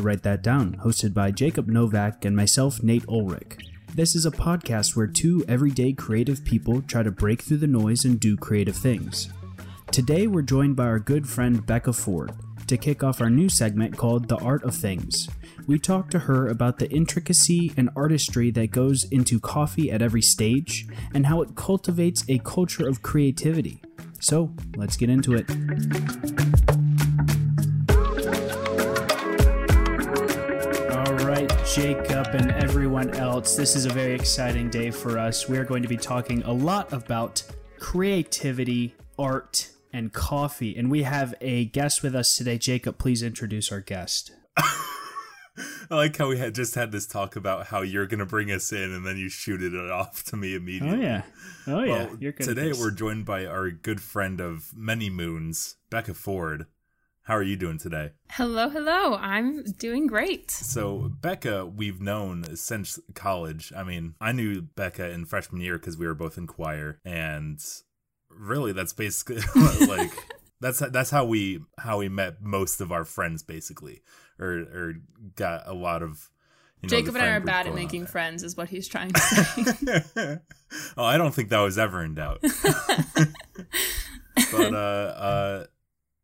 Write That Down, hosted by Jacob Novak and myself, Nate Ulrich. This is a podcast where two everyday creative people try to break through the noise and do creative things. Today, we're joined by our good friend Becca Ford to kick off our new segment called The Art of Things. We talk to her about the intricacy and artistry that goes into coffee at every stage and how it cultivates a culture of creativity. So, let's get into it. Jacob and everyone else, this is a very exciting day for us. We are going to be talking a lot about creativity, art, and coffee. And we have a guest with us today. Jacob, please introduce our guest. I like how we had just had this talk about how you're going to bring us in, and then you shooted it off to me immediately. Oh yeah, oh yeah. Well, today we're joined by our good friend of many moons, Becca Ford. How are you doing today? Hello, hello. I'm doing great. So, Becca, we've known since college. I mean, I knew Becca in freshman year because we were both in choir, and really, that's basically like that's that's how we how we met most of our friends, basically or or got a lot of. You know, Jacob and I are bad at making friends, is what he's trying to say. oh, I don't think that was ever in doubt. but uh, uh,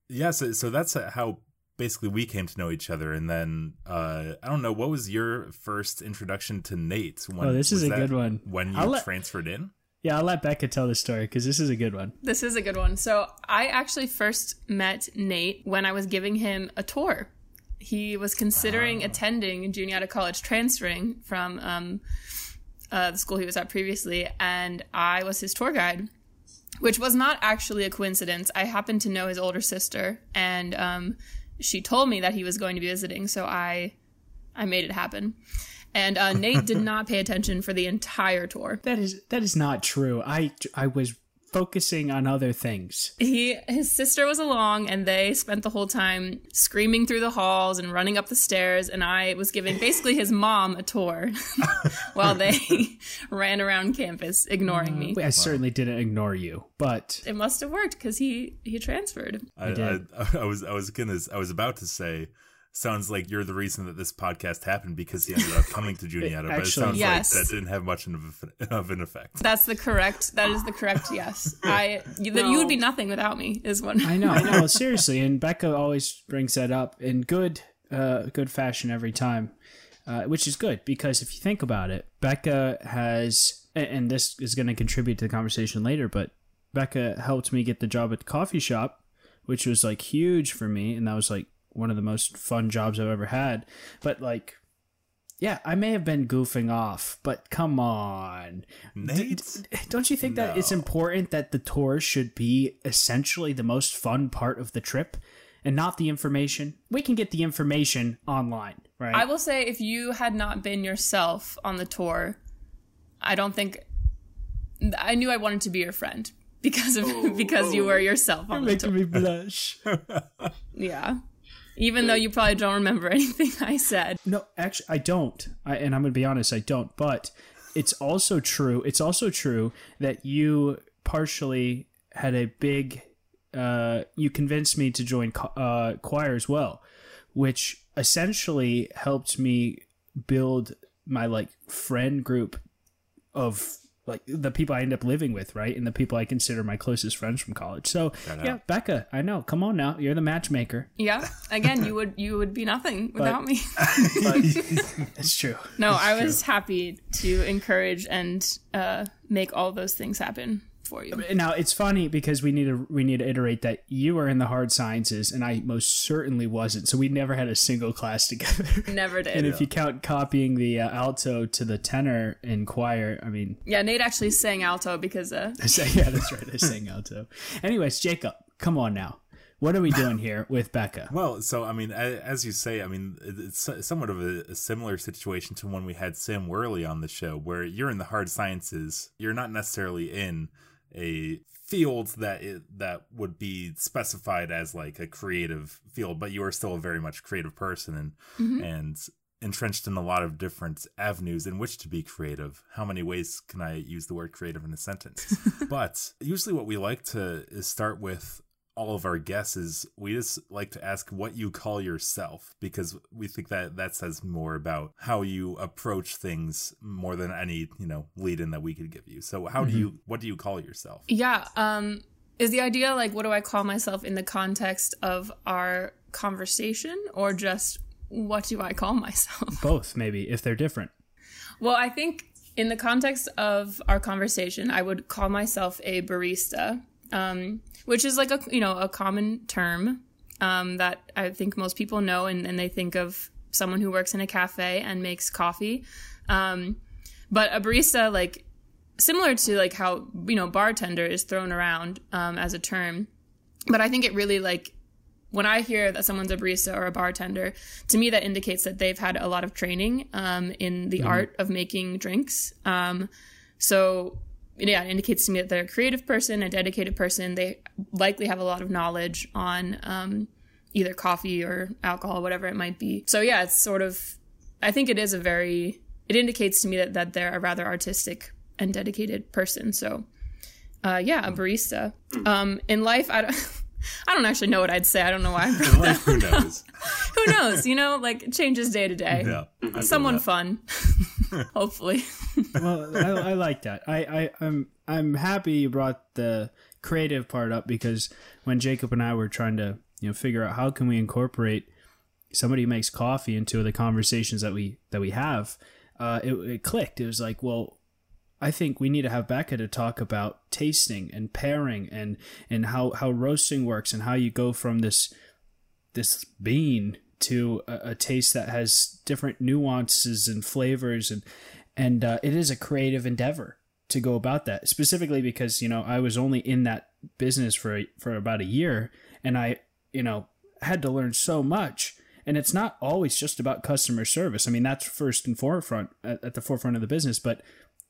yeah, so so that's how basically we came to know each other, and then uh, I don't know what was your first introduction to Nate. When, oh, this is a good one. When you let, transferred in. Yeah, I'll let Becca tell the story because this is a good one. This is a good one. So I actually first met Nate when I was giving him a tour he was considering oh. attending Juniata College, transferring from um, uh, the school he was at previously, and I was his tour guide, which was not actually a coincidence. I happened to know his older sister, and um, she told me that he was going to be visiting, so I I made it happen. And uh, Nate did not pay attention for the entire tour. That is that is not true. I I was focusing on other things. He his sister was along and they spent the whole time screaming through the halls and running up the stairs and I was giving basically his mom a tour while they ran around campus ignoring me. Mm, I wow. certainly didn't ignore you, but it must have worked cuz he he transferred. I, I, I, I was I was gonna I was about to say sounds like you're the reason that this podcast happened because he ended up coming to Juniata. but it sounds yes. like that didn't have much of an effect. That's the correct. That is the correct. Yes, I. You, no. you would be nothing without me. Is what I know. I know. Seriously, and Becca always brings that up in good, uh, good fashion every time, uh, which is good because if you think about it, Becca has, and this is going to contribute to the conversation later, but Becca helped me get the job at the coffee shop, which was like huge for me, and that was like one of the most fun jobs I've ever had. But like, yeah, I may have been goofing off, but come on, Nate. D- don't you think no. that it's important that the tour should be essentially the most fun part of the trip? And not the information. We can get the information online, right? I will say, if you had not been yourself on the tour, I don't think I knew I wanted to be your friend because of oh, because oh. you were yourself on You're making me blush. yeah even though you probably don't remember anything I said. No, actually, I don't. I, and I'm going to be honest, I don't. But it's also true. It's also true that you partially had a big. Uh, you convinced me to join uh, choir as well, which essentially helped me build my like friend group of like the people I end up living with, right? And the people I consider my closest friends from college. So yeah, Becca, I know. Come on now, you're the matchmaker. Yeah. Again, you would you would be nothing without but, me. it's true. No, it's I was happy to encourage and uh, make all those things happen for you. Now it's funny because we need to we need to iterate that you were in the hard sciences and I most certainly wasn't. So we never had a single class together. Never did. and if you count copying the uh, alto to the tenor in choir, I mean, yeah, Nate actually sang alto because uh, yeah, that's right, I sang alto. Anyways, Jacob, come on now. What are we doing here with Becca? Well, so I mean, as you say, I mean, it's somewhat of a, similar situation to when we had Sam Worley on the show, where you're in the hard sciences, you're not necessarily in a field that it, that would be specified as like a creative field, but you are still a very much creative person and mm-hmm. and entrenched in a lot of different avenues in which to be creative. How many ways can I use the word creative in a sentence? but usually, what we like to is start with all of our guests is we just like to ask what you call yourself because we think that that says more about how you approach things more than any you know lead in that we could give you. So how mm-hmm. do you what do you call yourself? Yeah um is the idea like what do i call myself in the context of our conversation or just what do i call myself? Both maybe if they're different. Well i think in the context of our conversation i would call myself a barista um, which is like a you know a common term um, that I think most people know, and, and, they think of someone who works in a cafe and makes coffee. Um, but a barista, like similar to like how you know bartender is thrown around um, as a term, but I think it really like when I hear that someone's a barista or a bartender, to me that indicates that they've had a lot of training um, in the mm-hmm. art of making drinks. Um, so yeah, it indicates to me that they're a creative person, a dedicated person. They likely have a lot of knowledge on um, either coffee or alcohol, whatever it might be. So yeah, it's sort of. I think it is a very. It indicates to me that that they're a rather artistic and dedicated person. So, uh, yeah, a barista. Um, in life, I don't. I don't actually know what I'd say. I don't know why. Who knows? Who knows? You know, like it changes day to day. Yeah, someone fun, hopefully. well, I, I, like that. I, I I'm I'm happy you brought the creative part up because when Jacob and I were trying to you know figure out how can we incorporate somebody who makes coffee into the conversations that we that we have, uh, it, it clicked. It was like, well, I think we need to have Becca to talk about tasting and pairing and and how how roasting works and how you go from this this bean to a, a taste that has different nuances and flavors and and uh, it is a creative endeavor to go about that specifically because you know I was only in that business for a, for about a year and I you know had to learn so much and it's not always just about customer service. I mean that's first and forefront at, at the forefront of the business, but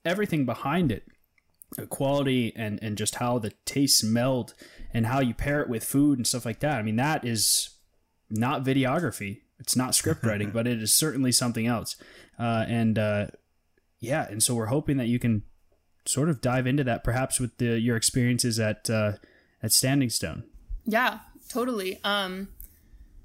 everything behind it the quality and and just how the tastes meld and how you pair it with food and stuff like that i mean that is not videography. It's not script writing but it is certainly something else. Uh, and uh, yeah and so we're hoping that you can sort of dive into that perhaps with the, your experiences at uh, at standing stone. Yeah totally. Um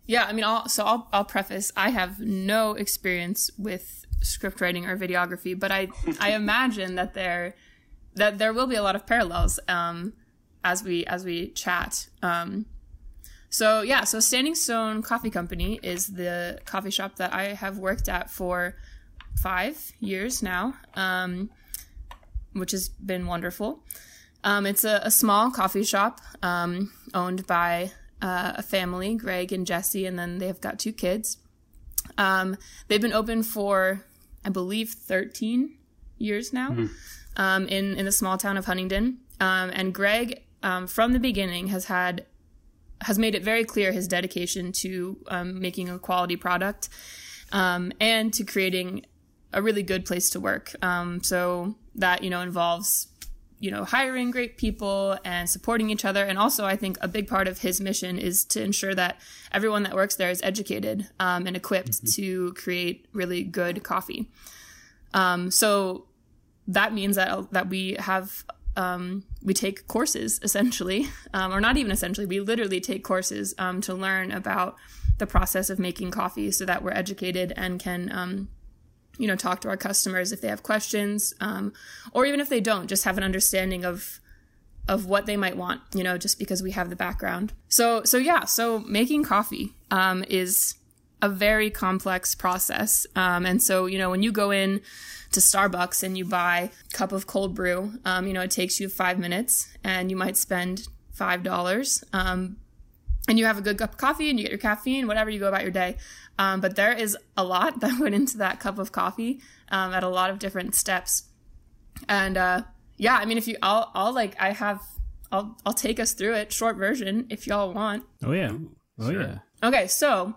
yeah i mean I'll, so I'll, I'll preface i have no experience with script writing or videography, but I I imagine that there that there will be a lot of parallels um, as we as we chat. Um, so yeah, so Standing Stone Coffee Company is the coffee shop that I have worked at for five years now, um, which has been wonderful. Um, it's a, a, small coffee shop um, owned by uh, a family, Greg and Jesse, and then they've got two kids. Um, they've been open for I believe, 13 years now um, in, in the small town of Huntingdon. Um, and Greg, um, from the beginning, has had has made it very clear his dedication to um, making a quality product um, and to creating a really good place to work. Um, so that you know involves you know, hiring great people and supporting each other. And also, I think a big part of his mission is to ensure that everyone that works there is educated um, and equipped mm-hmm. to create really good coffee. Um, so that means that that we have um, we take courses essentially, um, or not even essentially. We literally take courses um, to learn about the process of making coffee, so that we're educated and can um, you know talk to our customers if they have questions um, or even if they don't just have an understanding of of what they might want you know just because we have the background so so yeah so making coffee um, is a very complex process um, and so you know when you go in to starbucks and you buy a cup of cold brew um, you know it takes you five minutes and you might spend five dollars um, and you have a good cup of coffee and you get your caffeine, whatever you go about your day. Um, but there is a lot that went into that cup of coffee um, at a lot of different steps. And uh, yeah, I mean, if you, I'll, I'll like, I have, I'll, I'll take us through it, short version, if y'all want. Oh yeah, oh sure. yeah. Okay, so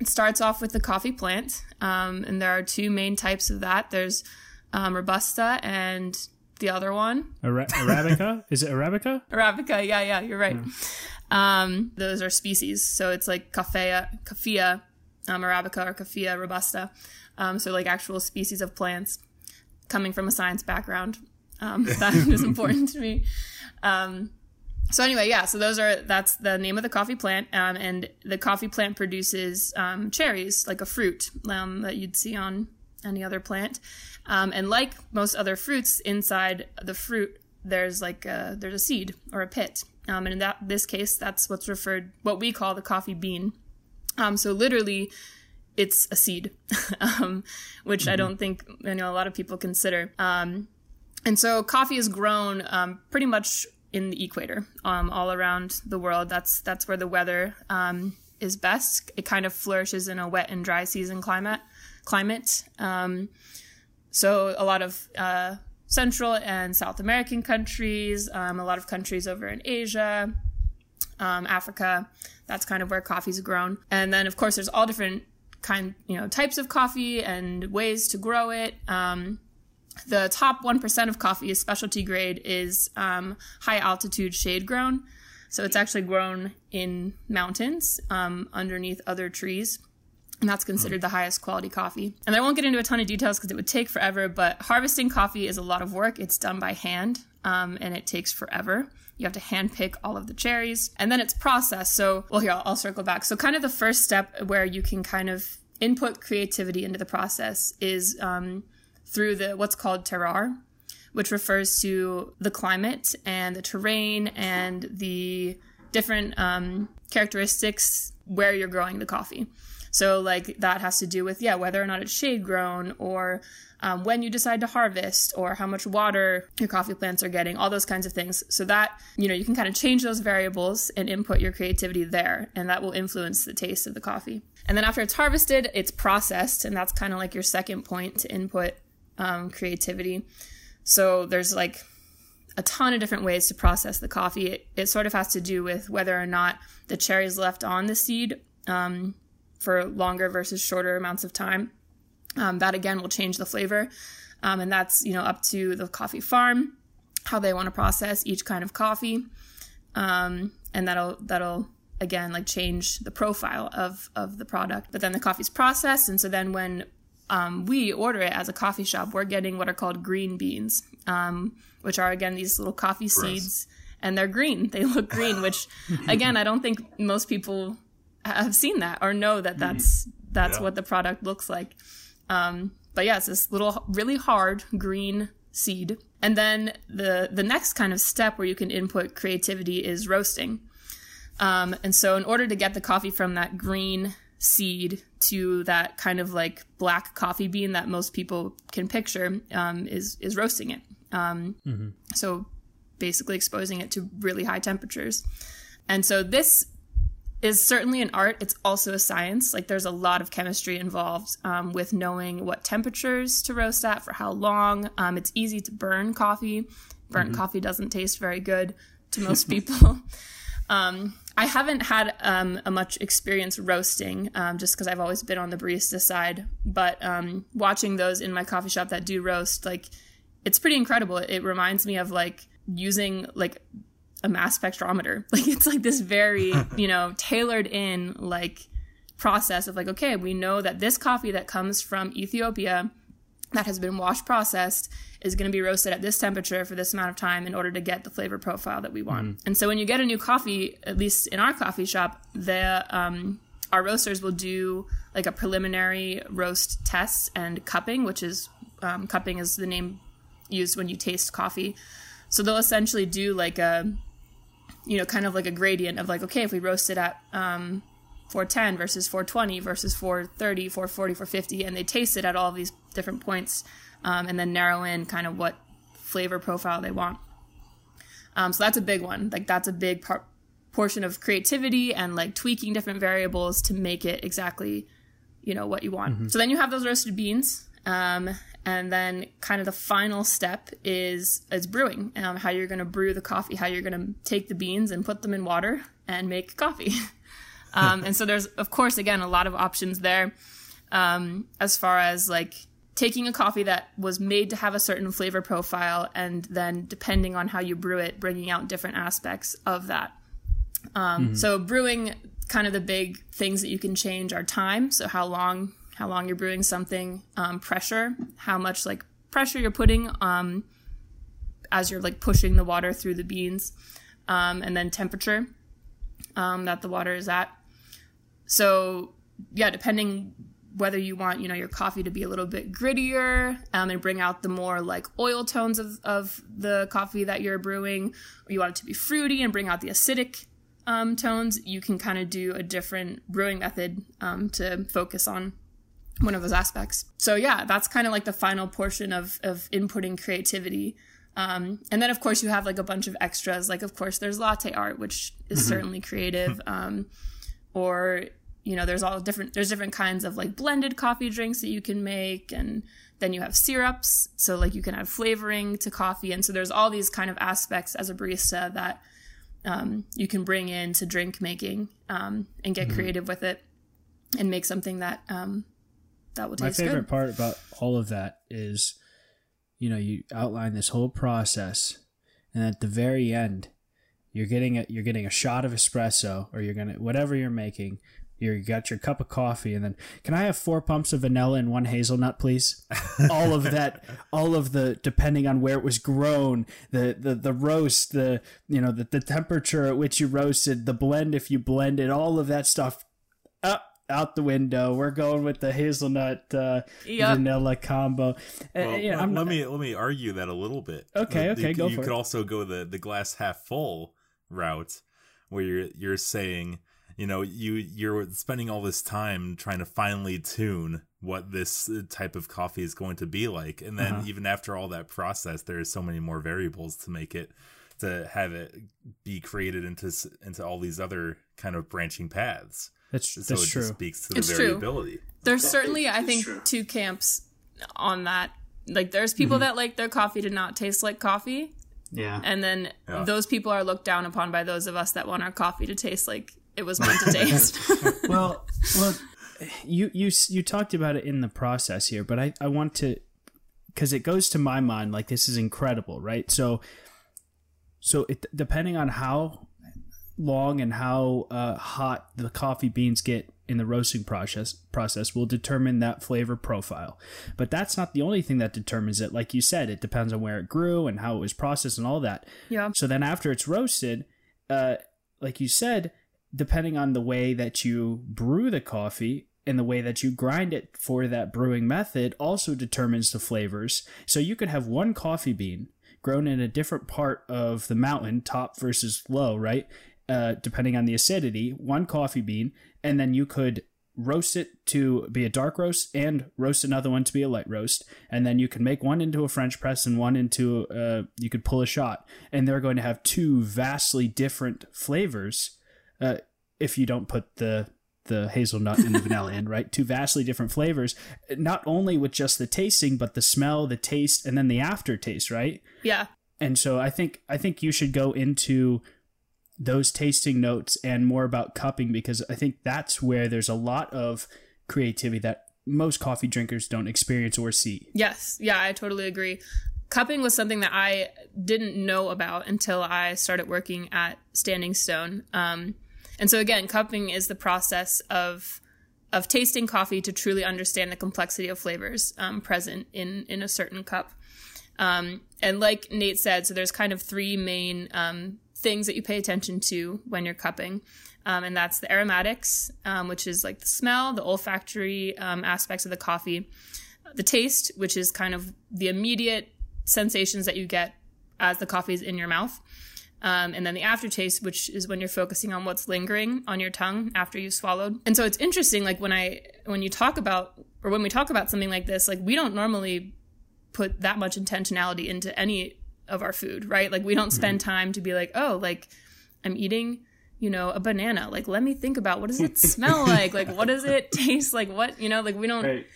it starts off with the coffee plant, um, and there are two main types of that. There's um, robusta and the other one. Ara- Arabica? Is it Arabica? Arabica, yeah, yeah, you're right. Yeah. Um, those are species. So it's like Coffea, Coffea um, Arabica or Coffea robusta. Um, so like actual species of plants coming from a science background. Um, that is important to me. So anyway, yeah. So those are that's the name of the coffee plant, um, and the coffee plant produces um, cherries, like a fruit um, that you'd see on any other plant. Um, and like most other fruits, inside the fruit there's like a, there's a seed or a pit, um, and in that this case, that's what's referred what we call the coffee bean. Um, so literally, it's a seed, um, which mm-hmm. I don't think you know a lot of people consider. Um, and so coffee is grown um, pretty much in the equator, um, all around the world. That's that's where the weather um, is best. It kind of flourishes in a wet and dry season climate. Climate. Um, so a lot of uh, Central and South American countries, um, a lot of countries over in Asia, um, Africa. That's kind of where coffee's grown. And then, of course, there's all different kind, you know, types of coffee and ways to grow it. Um, the top 1% of coffee is specialty grade is um, high altitude shade grown. So it's actually grown in mountains um, underneath other trees. And that's considered the highest quality coffee. And I won't get into a ton of details because it would take forever, but harvesting coffee is a lot of work. It's done by hand um, and it takes forever. You have to hand pick all of the cherries and then it's processed. So, well, here, I'll, I'll circle back. So, kind of the first step where you can kind of input creativity into the process is um, through the what's called terroir, which refers to the climate and the terrain and the different um, characteristics where you're growing the coffee. So, like, that has to do with, yeah, whether or not it's shade grown or um, when you decide to harvest or how much water your coffee plants are getting, all those kinds of things. So, that, you know, you can kind of change those variables and input your creativity there, and that will influence the taste of the coffee. And then after it's harvested, it's processed, and that's kind of like your second point to input um, creativity. So there's like a ton of different ways to process the coffee. It, it, sort of has to do with whether or not the cherry is left on the seed um, for longer versus shorter amounts of time. Um, that again will change the flavor, um, and that's you know up to the coffee farm how they want to process each kind of coffee, um, and that'll that'll again like change the profile of of the product. But then the coffee's processed, and so then when um, we order it as a coffee shop, we're getting what are called green beans, um, which are again these little coffee Gross. seeds, and they're green. They look green, which again I don't think most people have seen that or know that that's that's yeah. what the product looks like. Um, but yeah, it's this little really hard green seed. And then the the next kind of step where you can input creativity is roasting. Um, and so in order to get the coffee from that green seed to that kind of like black coffee bean that most people can picture um, is is roasting it. Um, mm-hmm. So basically exposing it to really high temperatures. And so this is certainly an art. It's also a science. Like there's a lot of chemistry involved um, with knowing what temperatures to roast at for how long. Um, it's easy to burn coffee. Burnt mm-hmm. coffee doesn't taste very good to most people. Um, I haven't had um, a much experience roasting, um, just because I've always been on the barista side. But um, watching those in my coffee shop that do roast, like it's pretty incredible. It reminds me of like using like a mass spectrometer. Like it's like this very you know tailored in like process of like okay, we know that this coffee that comes from Ethiopia that has been wash processed is going to be roasted at this temperature for this amount of time in order to get the flavor profile that we want. Mm. And so when you get a new coffee, at least in our coffee shop, the um, our roasters will do like a preliminary roast test and cupping, which is um, cupping is the name used when you taste coffee. So they'll essentially do like a you know kind of like a gradient of like okay if we roast it at um, 410 versus 420 versus 430 440 450 and they taste it at all these different points um, and then narrow in kind of what flavor profile they want. Um, so that's a big one. Like that's a big part portion of creativity and like tweaking different variables to make it exactly you know what you want. Mm-hmm. so then you have those roasted beans um, and then kind of the final step is is brewing um, how you're going to brew the coffee how you're going to take the beans and put them in water and make coffee. Um, and so there's, of course, again, a lot of options there um, as far as like taking a coffee that was made to have a certain flavor profile and then depending on how you brew it, bringing out different aspects of that. Um, mm-hmm. So brewing, kind of the big things that you can change are time. So how long, how long you're brewing something, um, pressure, how much like pressure you're putting um, as you're like pushing the water through the beans. um, and then temperature um, that the water is at. So yeah, depending whether you want you know your coffee to be a little bit grittier um, and bring out the more like oil tones of, of the coffee that you're brewing or you want it to be fruity and bring out the acidic um, tones you can kind of do a different brewing method um, to focus on one of those aspects. So yeah that's kind of like the final portion of, of inputting creativity. Um, and then of course you have like a bunch of extras. Like of course there's latte art which is certainly creative um, or you know there's all different there's different kinds of like blended coffee drinks that you can make and then you have syrups so like you can add flavoring to coffee and so there's all these kind of aspects as a barista that um, you can bring in to drink making um, and get creative with it and make something that um, that will My taste favorite good part about all of that is, you know, you outline this whole process, and at the very end, you're getting a you're getting a shot of espresso, or you're gonna whatever you're making. You got your cup of coffee, and then can I have four pumps of vanilla and one hazelnut, please? all of that, all of the depending on where it was grown, the the the roast, the you know the, the temperature at which you roasted, the blend if you blended, all of that stuff up out the window. We're going with the hazelnut uh, Yep. vanilla combo. Uh, you know, let, let not- me let me argue that a little bit. Okay, You- okay, you, go you for could it. also go the the glass half full route, where you're you're saying, you know, you you're spending all this time trying to finely tune what this uh, type of coffee is going to be like, and then Uh-huh. even after all that process, there's so many more variables to make it to have it be created into into all these other kind of branching paths. that's So that's it true. just speaks to the It's true. variability. there's certainly i think two camps on that like there's people Mm-hmm. that like their coffee to not taste like coffee Yeah. and then Yeah. those people are looked down upon by those of us that want our coffee to taste like it was meant to taste well, well, you you you talked about it in the process here, but I I want to because it goes to my mind like this is incredible, right? So so it depending on how long and how uh, hot the coffee beans get in the roasting process process will determine that flavor profile. But that's not the only thing that determines it. Like you said, it depends on where it grew and how it was processed and all that. yeah So then after it's roasted, uh, like you said, depending on the way that you brew the coffee and the way that you grind it for that brewing method also determines the flavors. So you could have one coffee bean grown in a different part of the mountain, top versus low, right? Uh, depending on the acidity, one coffee bean, and then you could roast it to be a dark roast and roast another one to be a light roast and then you can make one into a french press and one into uh, you could pull a shot and they're going to have two vastly different flavors uh, if you don't put the the hazelnut and the vanilla in right two vastly different flavors not only with just the tasting but the smell the taste and then the aftertaste right yeah and so I think I think you should go into those tasting notes and more about cupping because I think that's where there's a lot of creativity that most coffee drinkers don't experience or see. Yes, yeah, I totally agree. Cupping was something that I didn't know about until I started working at Standing Stone. Um, and so again, cupping is the process of of tasting coffee to truly understand the complexity of flavors um, present in in a certain cup. Um, and like Nate said, so there's kind of three main um, things that you pay attention to when you're cupping. Um, and that's the aromatics, um, which is like the smell, the olfactory um, aspects of the coffee, the taste, which is kind of the immediate sensations that you get as the coffee is in your mouth. Um, and then the aftertaste, which is when you're focusing on what's lingering on your tongue after you've swallowed. And so it's interesting, like when I when you talk about or when we talk about something like this, like we don't normally put that much intentionality into any of our food, right? Like we don't spend time to be like, oh, like I'm eating, you know, a banana. Like let me think about what does it smell like? Like what does it taste like? What you know, like we don't Right.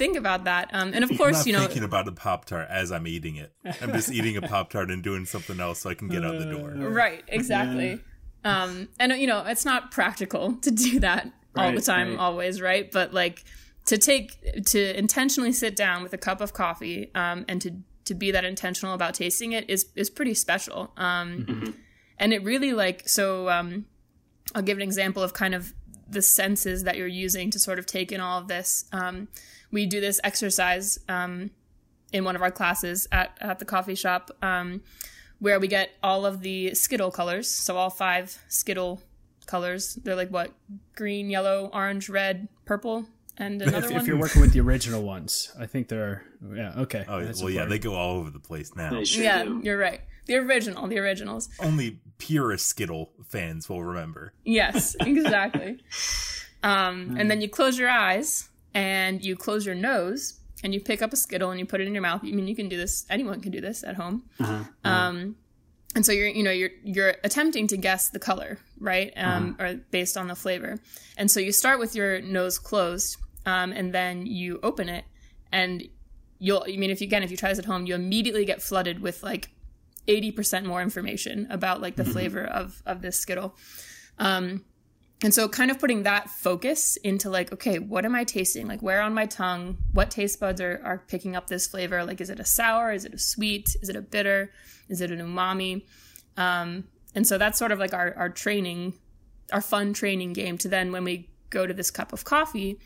Think about that. Um, and of I'm course, you know, thinking about a pop tart as I'm eating it. I'm just eating a pop tart and doing something else so I can get out the door. right, exactly. Um, and you know, it's not practical to do that all the time, right. always, right? But like to take to intentionally sit down with a cup of coffee um, and to to be that intentional about tasting it is is pretty special. Um, And it really like so. Um, I'll give an example of kind of the senses that you're using to sort of take in all of this. Um, we do this exercise um, in one of our classes at, at the coffee shop um, where we get all of the Skittle colors. So all five Skittle colors. They're like what? Green, yellow, orange, red, purple, and another if, one. if you're working with the original ones, I think they're yeah okay. Oh, That's well, yeah, they go all over the place now. Sure yeah, do. you're right. The original, the originals. Only purist Skittle fans will remember. Yes, exactly. um, and then you close your eyes and you close your nose and you pick up a Skittle and you put it in your mouth. I mean, you can do this. Anyone can do this at home. Um, and so you're, you know, you're you're attempting to guess the color, right? Um, or based on the flavor. And so you start with your nose closed, um, and then you open it, and you'll. I mean, if you again, if you try this at home, you immediately get flooded with like eighty percent more information about like the flavor of of this Skittle. Um, and so kind of putting that focus into like, okay, what am I tasting? Like where on my tongue, what taste buds are, are picking up this flavor? Like, is it a sour? Is it a sweet? Is it a bitter? Is it an umami? Um, and so that's sort of like our, our training, our fun training game to then when we go to this cup of coffee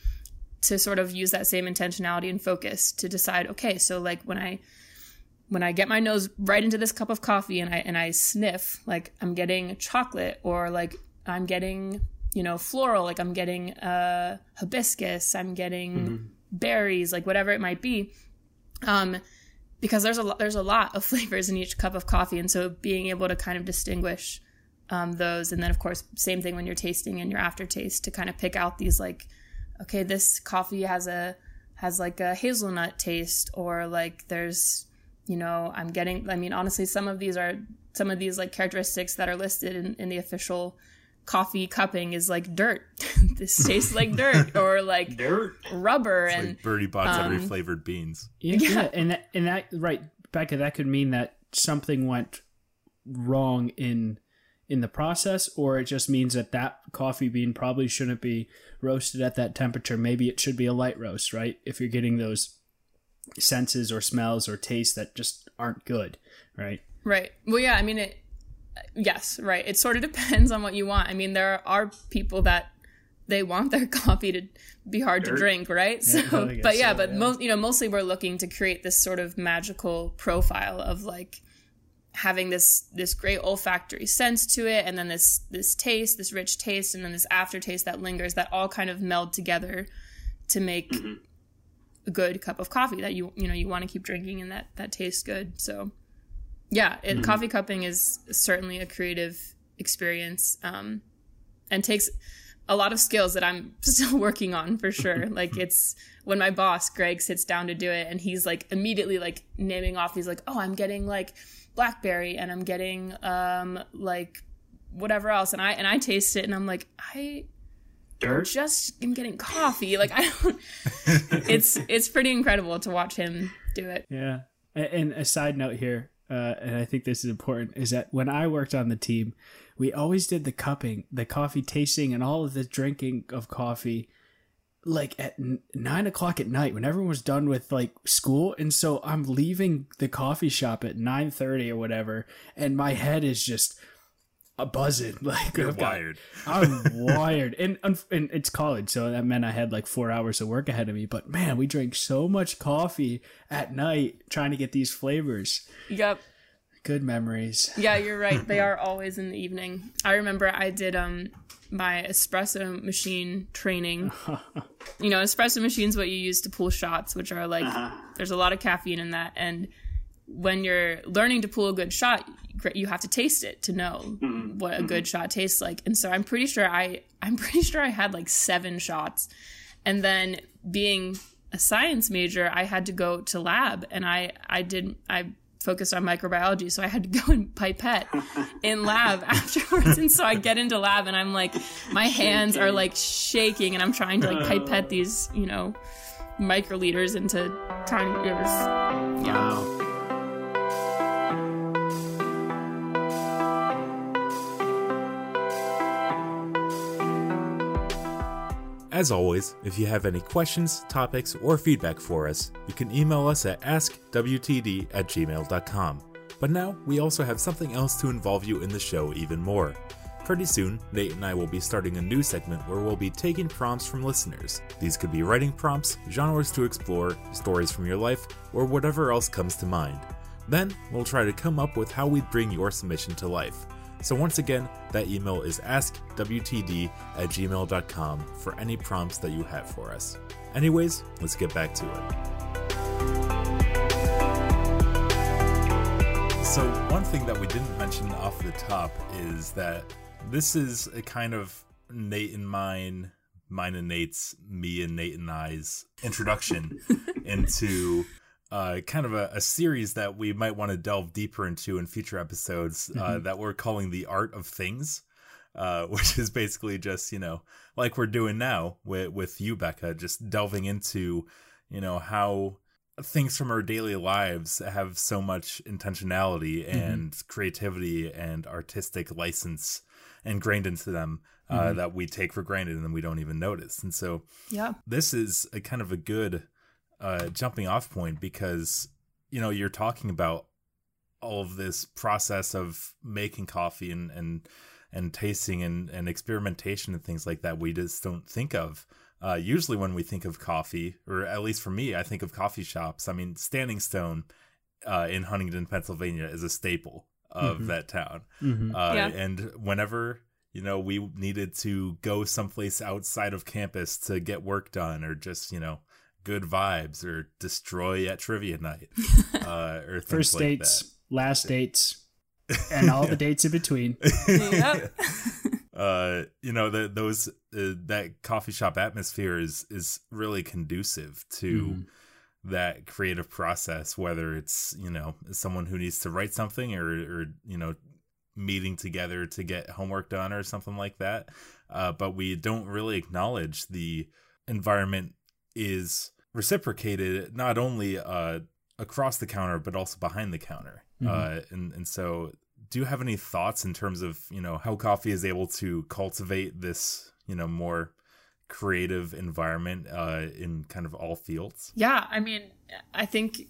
to sort of use that same intentionality and focus to decide, okay, so like when I, when I get my nose right into this cup of coffee and I and I sniff, like I'm getting chocolate or like I'm getting, you know, floral, like I'm getting uh hibiscus, I'm getting berries, like whatever it might be. Um because there's a lot there's a lot of flavors in each cup of coffee and so being able to kind of distinguish um, those and then of course same thing when you're tasting and your aftertaste to kind of pick out these like okay this coffee has a has like a hazelnut taste or like there's you know i'm getting i mean honestly some of these are some of these like characteristics that are listed in, in the official coffee cupping is like dirt this tastes like dirt or like Dirt. rubber It's and like Bertie Bott's every um, flavored beans. Yeah, yeah, and that, and that right, Becca, that could mean that something went wrong in in the process, or it just means that that coffee bean probably shouldn't be roasted at that temperature. Maybe it should be a light roast, right? If you're getting those senses or smells or tastes that just aren't good, right? Right. Well, yeah, I mean, it, yes, right. It sort of depends on what you want. I mean, there are people that they want their coffee to be hard to drink, right? So, I but yeah, so, but yeah. most, you know, mostly we're looking to create this sort of magical profile of like having this this great olfactory sense to it and then this this taste this rich taste and then this aftertaste that lingers that all kind of meld together to make mm-hmm. a good cup of coffee that you you know you want to keep drinking and that that tastes good so yeah it, coffee cupping is certainly a creative experience um, and takes a lot of skills that i'm still working on for sure like it's when my boss greg sits down to do it and he's like immediately like naming off he's like oh i'm getting like blackberry and i'm getting um like whatever else and i and i taste it and i'm like i Dirt. just am getting coffee like i don't it's it's pretty incredible to watch him do it Yeah. And a side note here, uh, and I think this is important, is that when I worked on the team, we always did the cupping, the coffee tasting, and all of the drinking of coffee like at nine o'clock at night when everyone was done with like school. And so i'm leaving the coffee shop at 9.30 or whatever and my head is just a buzzing like You're I've got- wired. I'm wired, and, and and it's college, so that meant I had like four hours of work ahead of me. But man, we drank so much coffee at night trying to get these flavors. yep Good memories. Yeah, you're right. They are always in the evening. I remember I did um my espresso machine training. You know, espresso machine's what you use to pull shots, which are like there's a lot of caffeine in that and when you're learning to pull a good shot, you have to taste it to know mm-hmm. what a mm-hmm. good shot tastes like. And so I'm pretty sure I I'm pretty sure I had like 7 shots. And then being a science major, I had to go to lab and I I did I focused on microbiology, so I had to go and pipette in lab afterwards. And so I get into lab and I'm like, my hands are like shaking, and I'm trying to like pipette uh. these, you know, microliters into tiny. Was, yeah. Wow. As always, if you have any questions, topics, or feedback for us, you can email us at askwtd at gmail.com. But now, we also have something else to involve you in the show even more. Pretty soon, Nate and I will be starting a new segment where we'll be taking prompts from listeners. These could be writing prompts, genres to explore, stories from your life, or whatever else comes to mind. Then we'll try to come up with how we'd bring your submission to life. So once again, that email is askwtd at gmail.com for any prompts that you have for us. Anyways, let's get back to it. So, one thing that we didn't mention off the top is that this is a kind of Nate and mine, mine and Nate's, me and Nate and I's introduction into uh, kind of a, a, series that we might want to delve deeper into in future episodes uh, mm-hmm. that we're calling the art of things uh, which is basically just you know like we're doing now with with you becca just delving into you know how things from our daily lives have so much intentionality mm-hmm. and creativity and artistic license ingrained into them uh, mm-hmm. that we take for granted and then we don't even notice and so yeah this is a kind of a good uh, jumping off point because you know you're talking about all of this process of making coffee and and and tasting and, and experimentation and things like that we just don't think of uh, usually when we think of coffee or at least for me i think of coffee shops i mean standing stone uh, in huntingdon pennsylvania is a staple of mm-hmm. that town mm-hmm. uh, yeah. and whenever you know we needed to go someplace outside of campus to get work done or just you know good vibes or destroy at trivia night uh, or first like dates, that. last dates, and all the dates in between. Yep. uh, you know that those uh, that coffee shop atmosphere is is really conducive to. Mm-hmm. That creative process, whether it's you know someone who needs to write something or, or you know meeting together to get homework done or something like that. Uh, but we don't really acknowledge the environment is reciprocated not only uh, across the counter but also behind the counter. Mm-hmm. Uh, and and so, do you have any thoughts in terms of you know how coffee is able to cultivate this you know more creative environment uh, in kind of all fields? Yeah, I mean, I think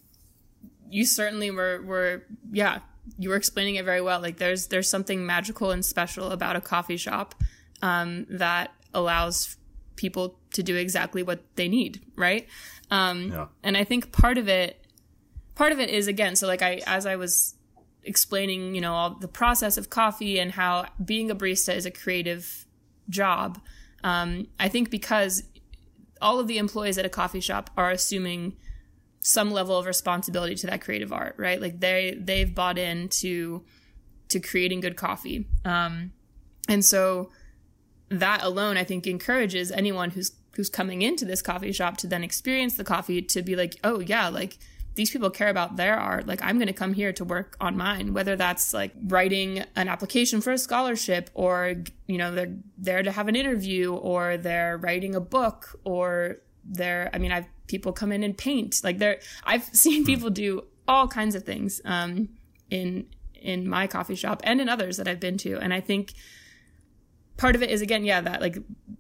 you certainly were were yeah you were explaining it very well. Like there's there's something magical and special about a coffee shop um, that allows people to do exactly what they need, right? Um, yeah. And I think part of it, part of it is again, so like I, as I was explaining, you know, all the process of coffee and how being a barista is a creative job. Um, I think because all of the employees at a coffee shop are assuming some level of responsibility to that creative art, right? Like they they've bought into to creating good coffee, um, and so that alone, I think, encourages anyone who's who's coming into this coffee shop to then experience the coffee to be like, oh yeah, like these people care about their art. Like I'm going to come here to work on mine, whether that's like writing an application for a scholarship or, you know, they're there to have an interview or they're writing a book or they're, I mean, I've people come in and paint like they're, I've seen people do all kinds of things, um, in, in my coffee shop and in others that I've been to. And I think part of it is again yeah that like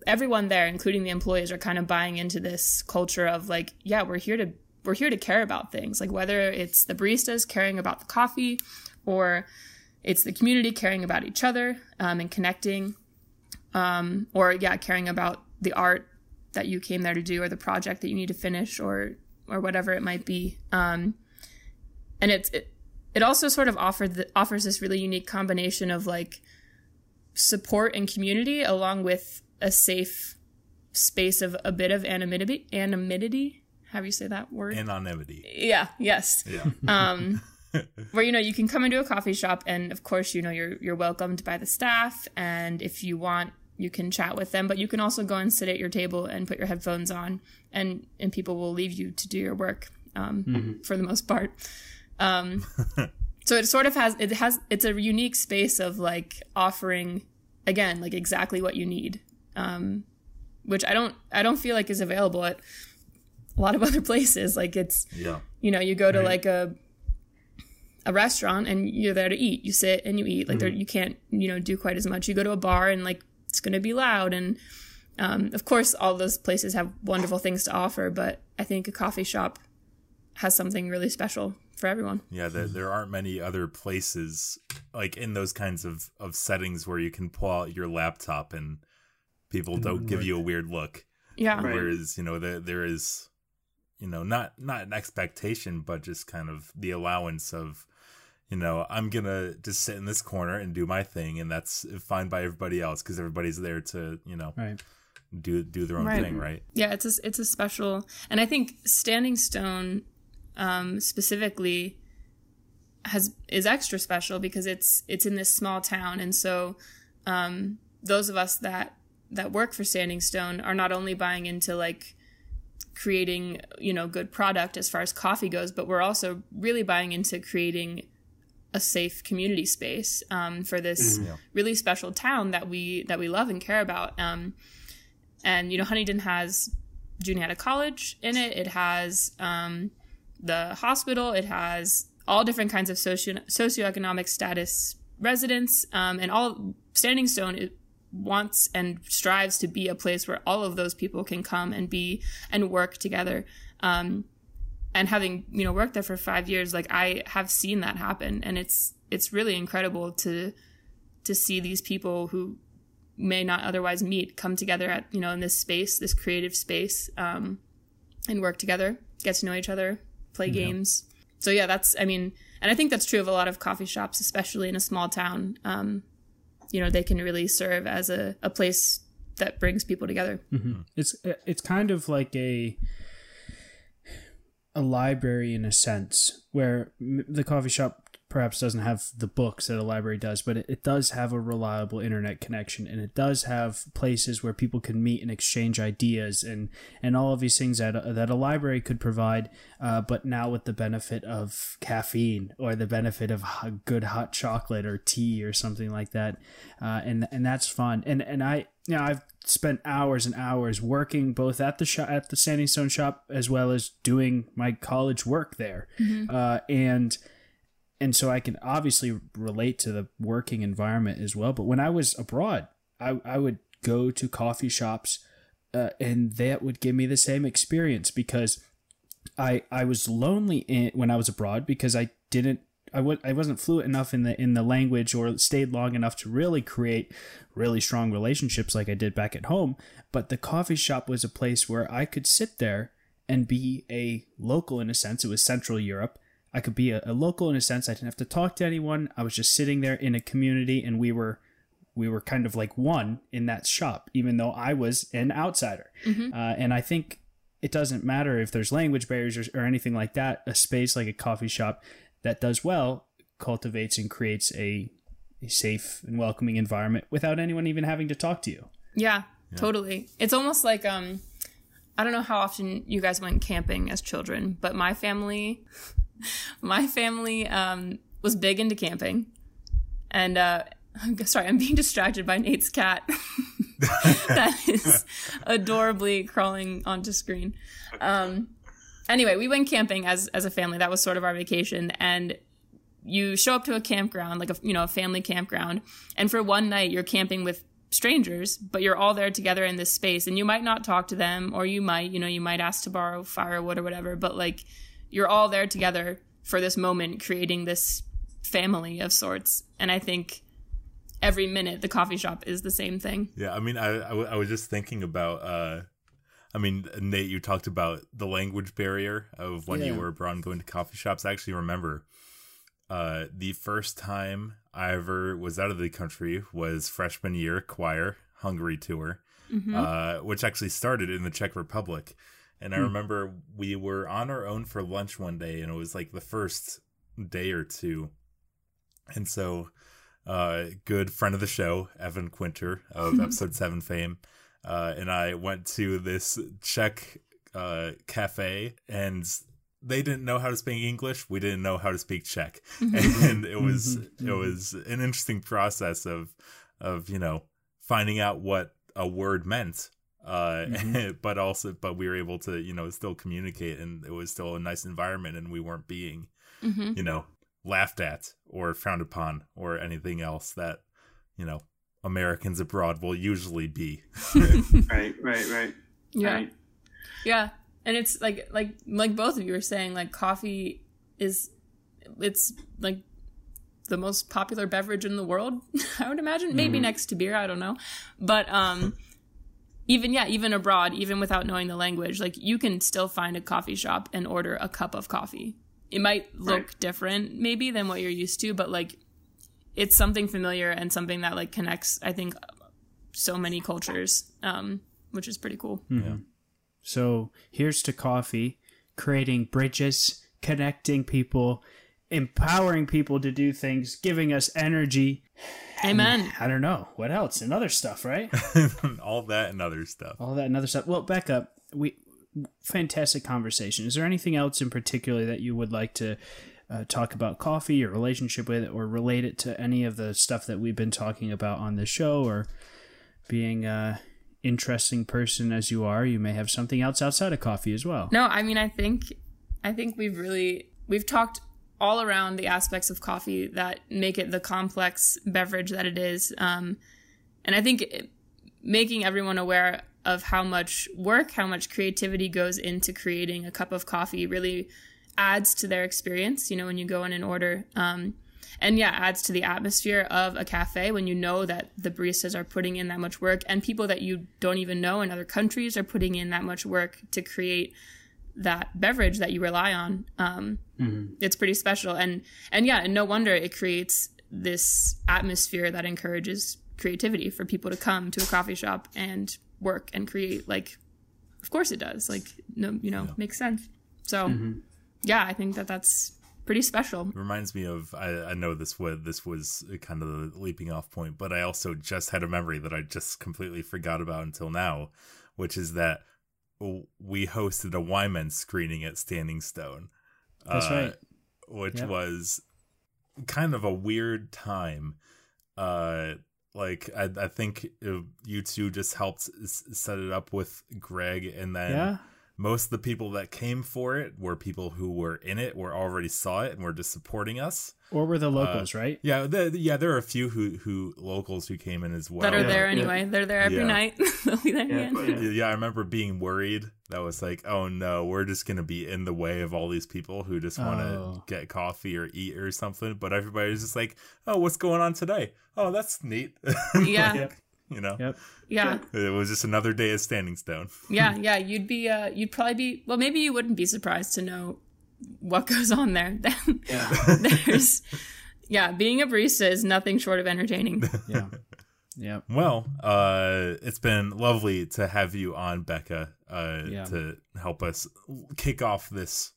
everyone there including the employees are kind of buying into this culture of like yeah we're here to we're here to care about things. Like whether it's the baristas caring about the coffee or it's the community caring about each other um, and connecting um, or yeah caring about the art that you came there to do or the project that you need to finish or or whatever it might be. Um, and it's it, it also sort of offered the, offers this really unique combination of like support and community along with a safe space of a bit of anonymity anonymity? How do you say that word? Anonymity. Yeah yes. Yeah. Um where you know you can come into a coffee shop and of course you know you're you're welcomed by the staff and if you want you can chat with them but you can also go and sit at your table and put your headphones on and and people will leave you to do your work um, mm-hmm. for the most part. Um, so it sort of has it has it's a unique space of like offering again like exactly what you need um which i don't i don't feel like is available at a lot of other places. Like it's yeah. you know you go to right. like a a restaurant and you're there to eat. You sit and you eat. Like mm-hmm. there you can't you know do quite as much. You go to a bar and like it's going to be loud and um, of course all those places have wonderful things to offer but i think a coffee shop has something really special for everyone. Yeah, there, there aren't many other places like in those kinds of, of settings where you can pull out your laptop and people don't give you a weird look. Yeah. Whereas, you know, there, there is you know not not an expectation but just kind of the allowance of you know i'm gonna just sit in this corner and do my thing and that's fine by everybody else because everybody's there to you know Right. do do their own Right. thing right Yeah, it's a, it's a special, and I think Standing Stone um, specifically has is extra special because it's it's in this small town, and so um, those of us that that work for Standing Stone are not only buying into like creating you know good product as far as coffee goes, but we're also really buying into creating a safe community space um, for this really special town that we that we love and care about. Um, and you know, Huntingdon has Juniata College in it. It has um, the hospital. It has all different kinds of socio socioeconomic status residents, um, and all Standing Stone wants and strives to be a place where all of those people can come and be and work together. Um, and having you know worked there for five years, like I have seen that happen, and it's it's really incredible to to see these people who may not otherwise meet come together at you know in this space this creative space um, and work together get to know each other play games. So yeah that's i mean and i think that's true of a lot of coffee shops especially in a small town. Um, you know they can really serve as a, a place that brings people together. It's it's kind of like a a library in a sense, where the coffee shop perhaps doesn't have the books that a library does, but it, it does have a reliable internet connection, and it does have places where people can meet and exchange ideas, and and all of these things that a, that a library could provide, uh, but now with the benefit of caffeine or the benefit of good hot chocolate or tea or something like that, uh, and and that's fun, and and I you know, I've spent hours and hours working both at the shop at the Standing Stone shop as well as doing my college work there, uh, and and so I can obviously relate to the working environment as well. But when I was abroad, I I would go to coffee shops, uh, and that would give me the same experience because I I was lonely in, when I was abroad because I didn't I w- I wasn't fluent enough in the in the language or stayed long enough to really create really strong relationships like I did back at home. But the coffee shop was a place where I could sit there and be a local in a sense. It was Central Europe. I could be a, a local in a sense. I didn't have to talk to anyone. I was just sitting there in a community, and we were we were kind of like one in that shop, even though I was an outsider. Uh, and I think it doesn't matter if there's language barriers or, or anything like that. A space like a coffee shop that does well cultivates and creates a, a safe and welcoming environment without anyone even having to talk to you. Yeah, totally. It's almost like um I don't know how often you guys went camping as children, but my family my family um was big into camping. And uh sorry, I'm being distracted by Nate's cat. that is adorably crawling onto screen. Um anyway, we went camping as as a family. That was sort of our vacation and you show up to a campground, like a you know a family campground, and for one night you're camping with strangers, but you're all there together in this space, and you might not talk to them, or you might, you know, you might ask to borrow firewood or whatever, but like you're all there together for this moment, creating this family of sorts, and I think every minute the coffee shop is the same thing. Yeah, I mean, I, I, w- I was just thinking about. uh I mean, Nate, you talked about the language barrier of when you were abroad and going to coffee shops. I actually remember uh the first time I ever was out of the country was freshman year choir Hungary tour, uh, which actually started in the Czech Republic. And I remember we were on our own for lunch one day, and it was like the first day or two. And so uh, good friend of the show, Evan Quinter of episode seven fame, uh, and I went to this Czech uh, cafe, and they didn't know how to speak English. We didn't know how to speak Czech, and it was it was an interesting process of of you know finding out what a word meant. Uh, but also, but we were able to, you know, still communicate, and it was still a nice environment, and we weren't being, you know, laughed at or frowned upon or anything else that you know Americans abroad will usually be. Right, right, right. Yeah. Right. Yeah. And it's like like like both of you were saying, like coffee is it's like the most popular beverage in the world, I would imagine. Maybe next to beer, I don't know. But um even yeah, even abroad, even without knowing the language, like you can still find a coffee shop and order a cup of coffee. It might look Right. different maybe than what you're used to, but like it's something familiar and something that like connects I think so many cultures um which is pretty cool. Yeah. So here's to coffee, creating bridges, connecting people, empowering people to do things, giving us energy. Amen. I don't know what else and other stuff, right? All that and other stuff. All that and other stuff. Well, Becca, we fantastic conversation. Is there anything else in particular that you would like to uh, talk about coffee, your relationship with it, or relate it to any of the stuff that we've been talking about on the show, or being a interesting person as you are, you may have something else outside of coffee as well. No, I mean I think I think we've really we've talked all around the aspects of coffee that make it the complex beverage that it is. Um, and I think it, making everyone aware of how much work, how much creativity goes into creating a cup of coffee really adds to their experience. You know, when you go in and order. Um, and yeah, adds to the atmosphere of a cafe when you know that the baristas are putting in that much work and people that you don't even know in other countries are putting in that much work to create that beverage that you rely on. Um, It's pretty special, and and yeah, and no wonder it creates this atmosphere that encourages creativity for people to come to a coffee shop and work and create. Like, of course it does. Like, no, you know, makes sense. So, yeah, I think that that's pretty special. reminds me of I, I know this was this was kind of the leaping off point, but I also just had a memory that I just completely forgot about until now, which is that we hosted a Wyman screening at Standing Stone. That's uh, right. Which was kind of a weird time. Uh like I, I think uh, you two just helped s- set it up with Greg and then Yeah. Most of the people that came for it were people who were in it, were already saw it, and were just supporting us. Or were the uh, locals, right? Yeah, the, yeah, there are a few who who locals who came in as well. that are yeah, there yeah. anyway. They're there every Yeah. night. They'll be there Yeah, again. yeah. Yeah, I remember being worried. That was like, oh no, we're just gonna be in the way of all these people who just want to Oh. get coffee or eat or something. But everybody's just like, oh, what's going on today? Oh, that's neat. Yeah. Yep. You know, Yep. Yeah. it was just another day of Standing Stone. Yeah, yeah, you'd be uh you'd probably be well maybe you wouldn't be surprised to know what goes on there. Yeah. There's yeah, being a barista is nothing short of entertaining. Yeah. Yeah. Well, uh, it's been lovely to have you on, Becca, uh, Yeah. to help us kick off this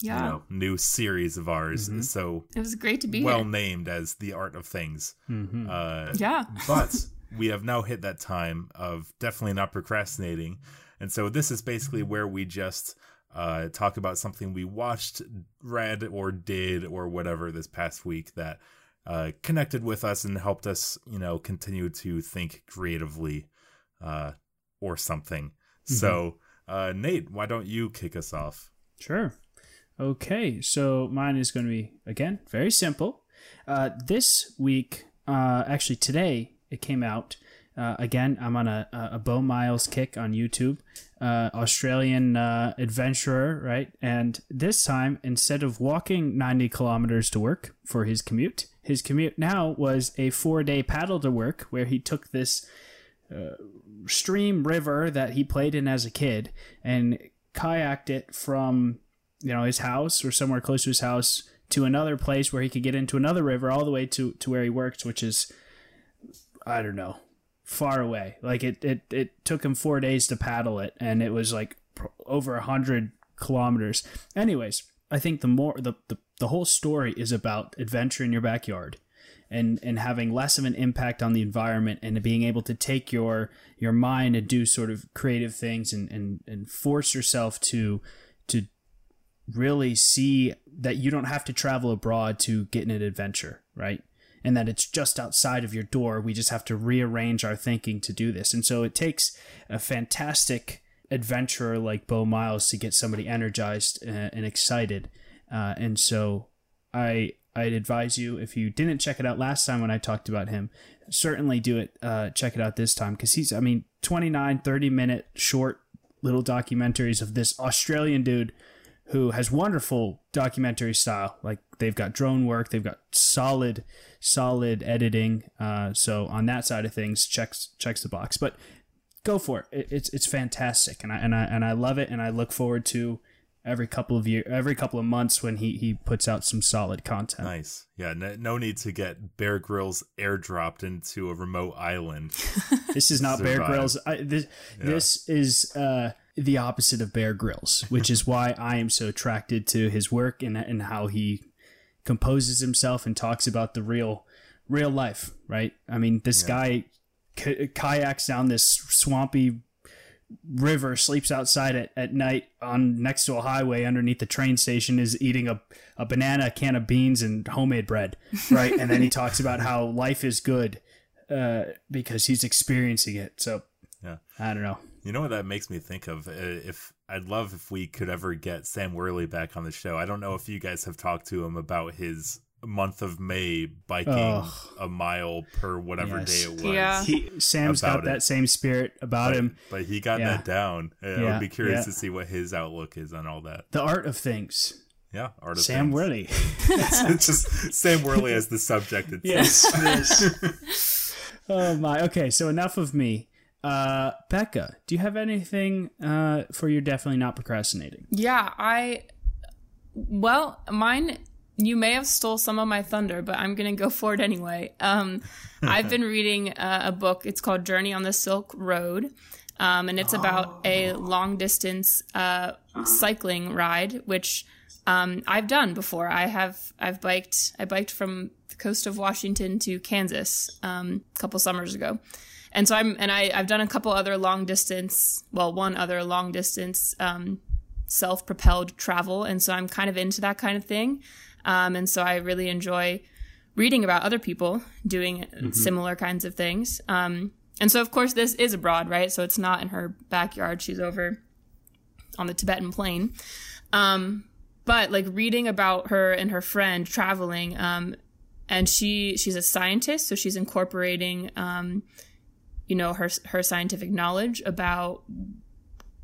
Yeah. you know, new series of ours. Mm-hmm. So It was great to be well here. named as the art of things. Mm-hmm. Uh, Yeah. but we have now hit that time of definitely not procrastinating. And so this is basically where we just uh, talk about something we watched, read, or did, or whatever this past week that uh, connected with us and helped us, you know, continue to think creatively uh, or something. So, uh, Nate, why don't you kick us off? Sure. Okay, so mine is going to be again very simple. Uh, this week, uh, actually today, it came out. Uh, again, I'm on a, a Beau Miles kick on YouTube, uh, Australian uh, adventurer, right? And this time, instead of walking 90 kilometers to work for his commute, his commute now was a four day paddle to work where he took this stream river that he played in as a kid and kayaked it from you know his house or somewhere close to his house to another place where he could get into another river all the way to to where he works which is i don't know far away. Like it it, it took him four days to paddle it and it was like over a hundred kilometers. Anyways i think the more the, the the whole story is about adventure in your backyard and and having less of an impact on the environment and being able to take your your mind and do sort of creative things and and, and force yourself to to really see that you don't have to travel abroad to get an adventure right and that it's just outside of your door we just have to rearrange our thinking to do this and so it takes a fantastic adventurer like Beau Miles to get somebody energized uh, and excited uh, and so I I'd advise you if you didn't check it out last time when I talked about him, certainly do it. Uh, check it out this time because he's I mean 29, 30 minute short little documentaries of this Australian dude who has wonderful documentary style. Like they've got drone work, they've got solid solid editing. Uh, so on that side of things, checks checks the box. But go for it. it. It's it's fantastic, and I and I and I love it, and I look forward to every couple of year, every couple of months when he he puts out some solid content. Nice. Yeah. No, no need to get Bear Grylls airdropped into a remote island. This is not Bear. Grylls. I, this this is uh, the opposite of Bear Grylls, which is why I am so attracted to his work and and how he composes himself and talks about the real real life. Right? I mean, this guy k- kayaks down this swampy river, sleeps outside at, at night on next to a highway underneath the train station, is eating a, a banana, a can of beans, and homemade bread, right? and then he talks about how life is good uh, because he's experiencing it. So Yeah. I don't know. You know what that makes me think of? Uh, If I'd love if we could ever get Sam Worley back on the show. I don't know if you guys have talked to him about his month of May biking Ugh. a mile per whatever Yes. day it was. Yeah. He, Sam's About got that it. same spirit about But, him. but he got Yeah. that down. Uh, I Yeah, would be curious yeah. to see what his outlook is on all that. The art of things. Yeah, art of Sam things. Worley. it's just Sam Worley as the subject. It's Yes. yes. oh my. Okay, so enough of me. Uh, Becca, do you have anything uh, for you're definitely not procrastinating? Yeah, I. Well, mine. You may have stole some of my thunder, but I'm gonna go for it anyway. Um, I've been reading uh, a book. It's called Journey on the Silk Road, um, and it's about a long distance uh, cycling ride, which um, I've done before. I have. I've biked. I biked from the coast of Washington to Kansas um, a couple summers ago, and so I'm. And I, I've done a couple other long distance. Well, one other long distance. Um, self-propelled travel and so i'm kind of into that kind of thing um, and so i really enjoy reading about other people doing similar kinds of things um, and so of course this is abroad right so it's not in her backyard she's over on the tibetan plain um, but like reading about her and her friend traveling um, and she she's a scientist so she's incorporating um, you know her her scientific knowledge about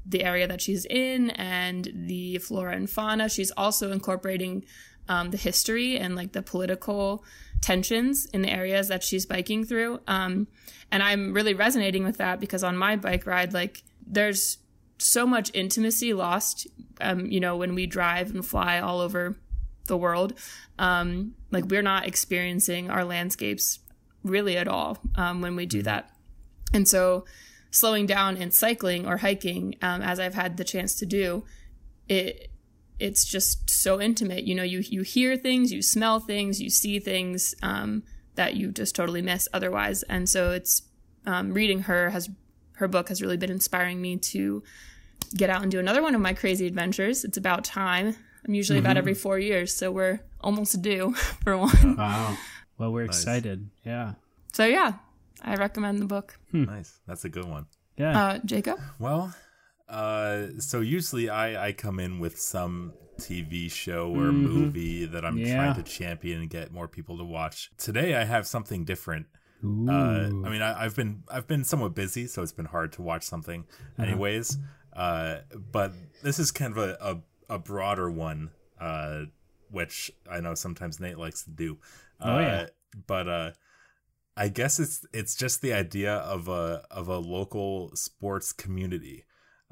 the area that she's in and the flora and fauna. She's also incorporating um, the history and like the political tensions in the areas that she's biking through. Um, and I'm really resonating with that because on my bike ride, like there's so much intimacy lost, um, you know, when we drive and fly all over the world. Um, like we're not experiencing our landscapes really at all um, when we do that. And so slowing down and cycling or hiking, um, as I've had the chance to do, it it's just so intimate. You know, you you hear things, you smell things, you see things um, that you just totally miss otherwise. And so it's um, reading her has her book has really been inspiring me to get out and do another one of my crazy adventures. It's about time. I'm usually about every four years, so we're almost due for one. Wow. Well, we're excited. Yeah. So yeah, I recommend the book. nice. That's a good one. Yeah. Uh, Jacob. Well, uh, so usually I I come in with some TV show or movie that I'm Mm-hmm. Yeah. trying to champion and get more people to watch. Today I have something different. Uh, I mean, I, I've been I've been somewhat busy, so it's been hard to watch something, Uh-huh. anyways. Uh, but this is kind of a a, a broader one, uh, which I know sometimes Nate likes to do. Uh, Oh, yeah. But uh, I guess it's it's just the idea of a of a local sports community,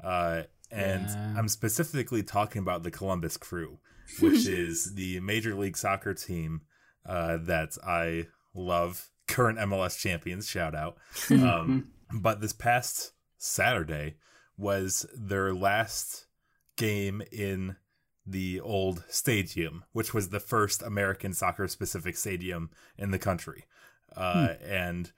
uh, and Yeah. I'm specifically talking about the Columbus Crew, which is the Major League Soccer team uh, that I love. Current MLS champions, shout out. Um, but this past Saturday was their last game in the old stadium, which was the first American soccer specific stadium in the country. Uh, And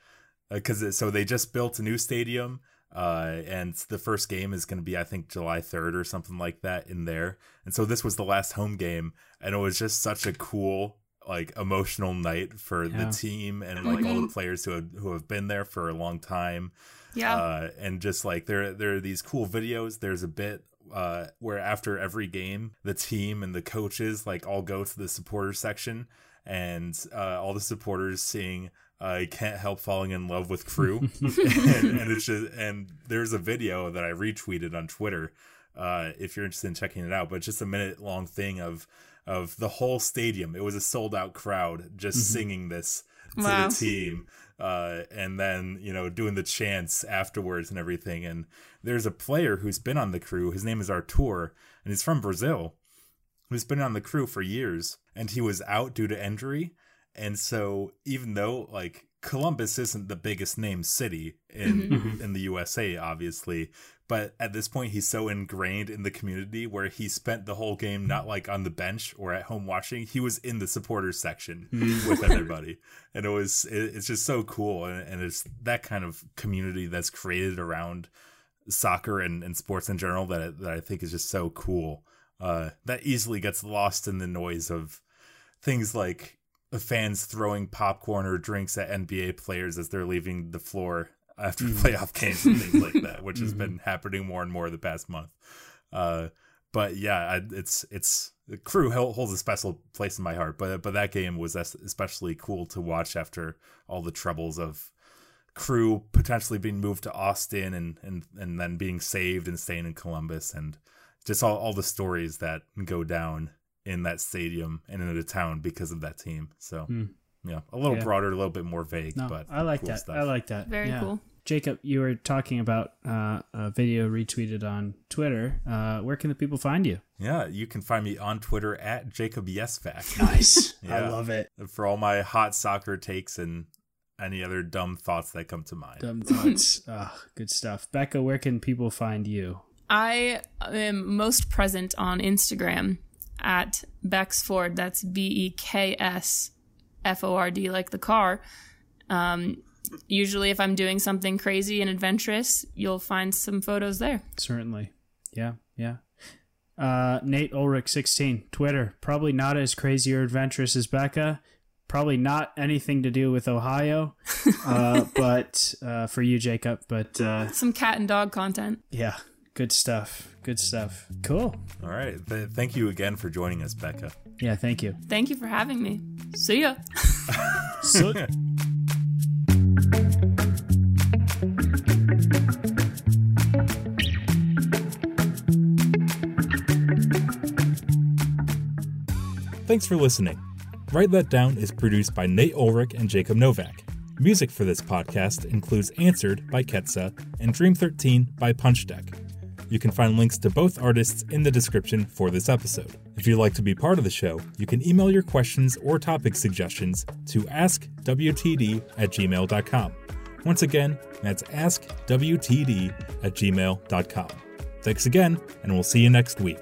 because so they just built a new stadium, uh, and the first game is going to be, I think, July 3rd or something like that in there. And so this was the last home game, and it was just such a cool, like, emotional night for Yeah. the team and like all the players who have, who have been there for a long time Yeah. uh, and just like there there are these cool videos. There's a bit uh, where after every game, the team and the coaches like all go to the supporter section, and uh, all the supporters sing. I can't help falling in love with crew, and, and it's just and there's a video that I retweeted on Twitter. Uh, if you're interested in checking it out, but it's just a minute long thing of of the whole stadium. It was a sold out crowd just singing this to Wow. the team. uh, and then you know doing the chants afterwards and everything. And there's a player who's been on the crew. His name is Artur, and he's from Brazil. Who's been on the crew for years, and he was out due to injury. And so, even though like Columbus isn't the biggest name city in Mm-hmm. in the USA, obviously, but at this point he's so ingrained in the community where he spent the whole game not like on the bench or at home watching. He was in the supporters section with everybody, and it was it, it's just so cool, and, and it's that kind of community that's created around soccer and, and sports in general that that I think is just so cool. Uh, that easily gets lost in the noise of things like fans throwing popcorn or drinks at NBA players as they're leaving the floor after playoff games and things like that, which has been happening more and more the past month. Uh, but yeah, I, it's it's the crew holds a special place in my heart. But but that game was especially cool to watch after all the troubles of crew potentially being moved to Austin and and and then being saved and staying in Columbus and just all, all the stories that go down in that stadium and in the town because of that team. So yeah, a little. Yeah. broader, a little bit more vague, No, but I like cool that. stuff. I like that. Very Yeah. cool. Jacob, you were talking about uh, a video retweeted on Twitter. Uh, where can the people find you? Yeah, you can find me on Twitter at Jacob Yesvac Nice. I love it. for all my hot soccer takes and any other dumb thoughts that come to mind. Dumb thoughts. Ah, good stuff. Becca, where can people find you? I am most present on Instagram at Beksford. That's B E K S F O R D, like the car. Um, usually, if I'm doing something crazy and adventurous, you'll find some photos there. Certainly. Yeah, yeah. Uh, Nate Ulrich, 16, Twitter. Probably not as crazy or adventurous as Becca. Probably not anything to do with Ohio, uh, but uh, for you, Jacob. But uh, Some cat and dog content. yeah, good stuff. Good stuff. Cool. All right. Th- thank you again for joining us, Becca. Yeah, thank you. Thank you for having me. See ya. So, Thanks for listening. Write That Down is produced by Nate Ulrich and Jacob Novak. Music for this podcast includes Answered by Ketsa and Dream 13 by Punch Deck. You can find links to both artists in the description for this episode. If you'd like to be part of the show, you can email your questions or topic suggestions to askwtd at gmail.com. Once again, that's askwtd at gmail.com. Thanks again, and we'll see you next week.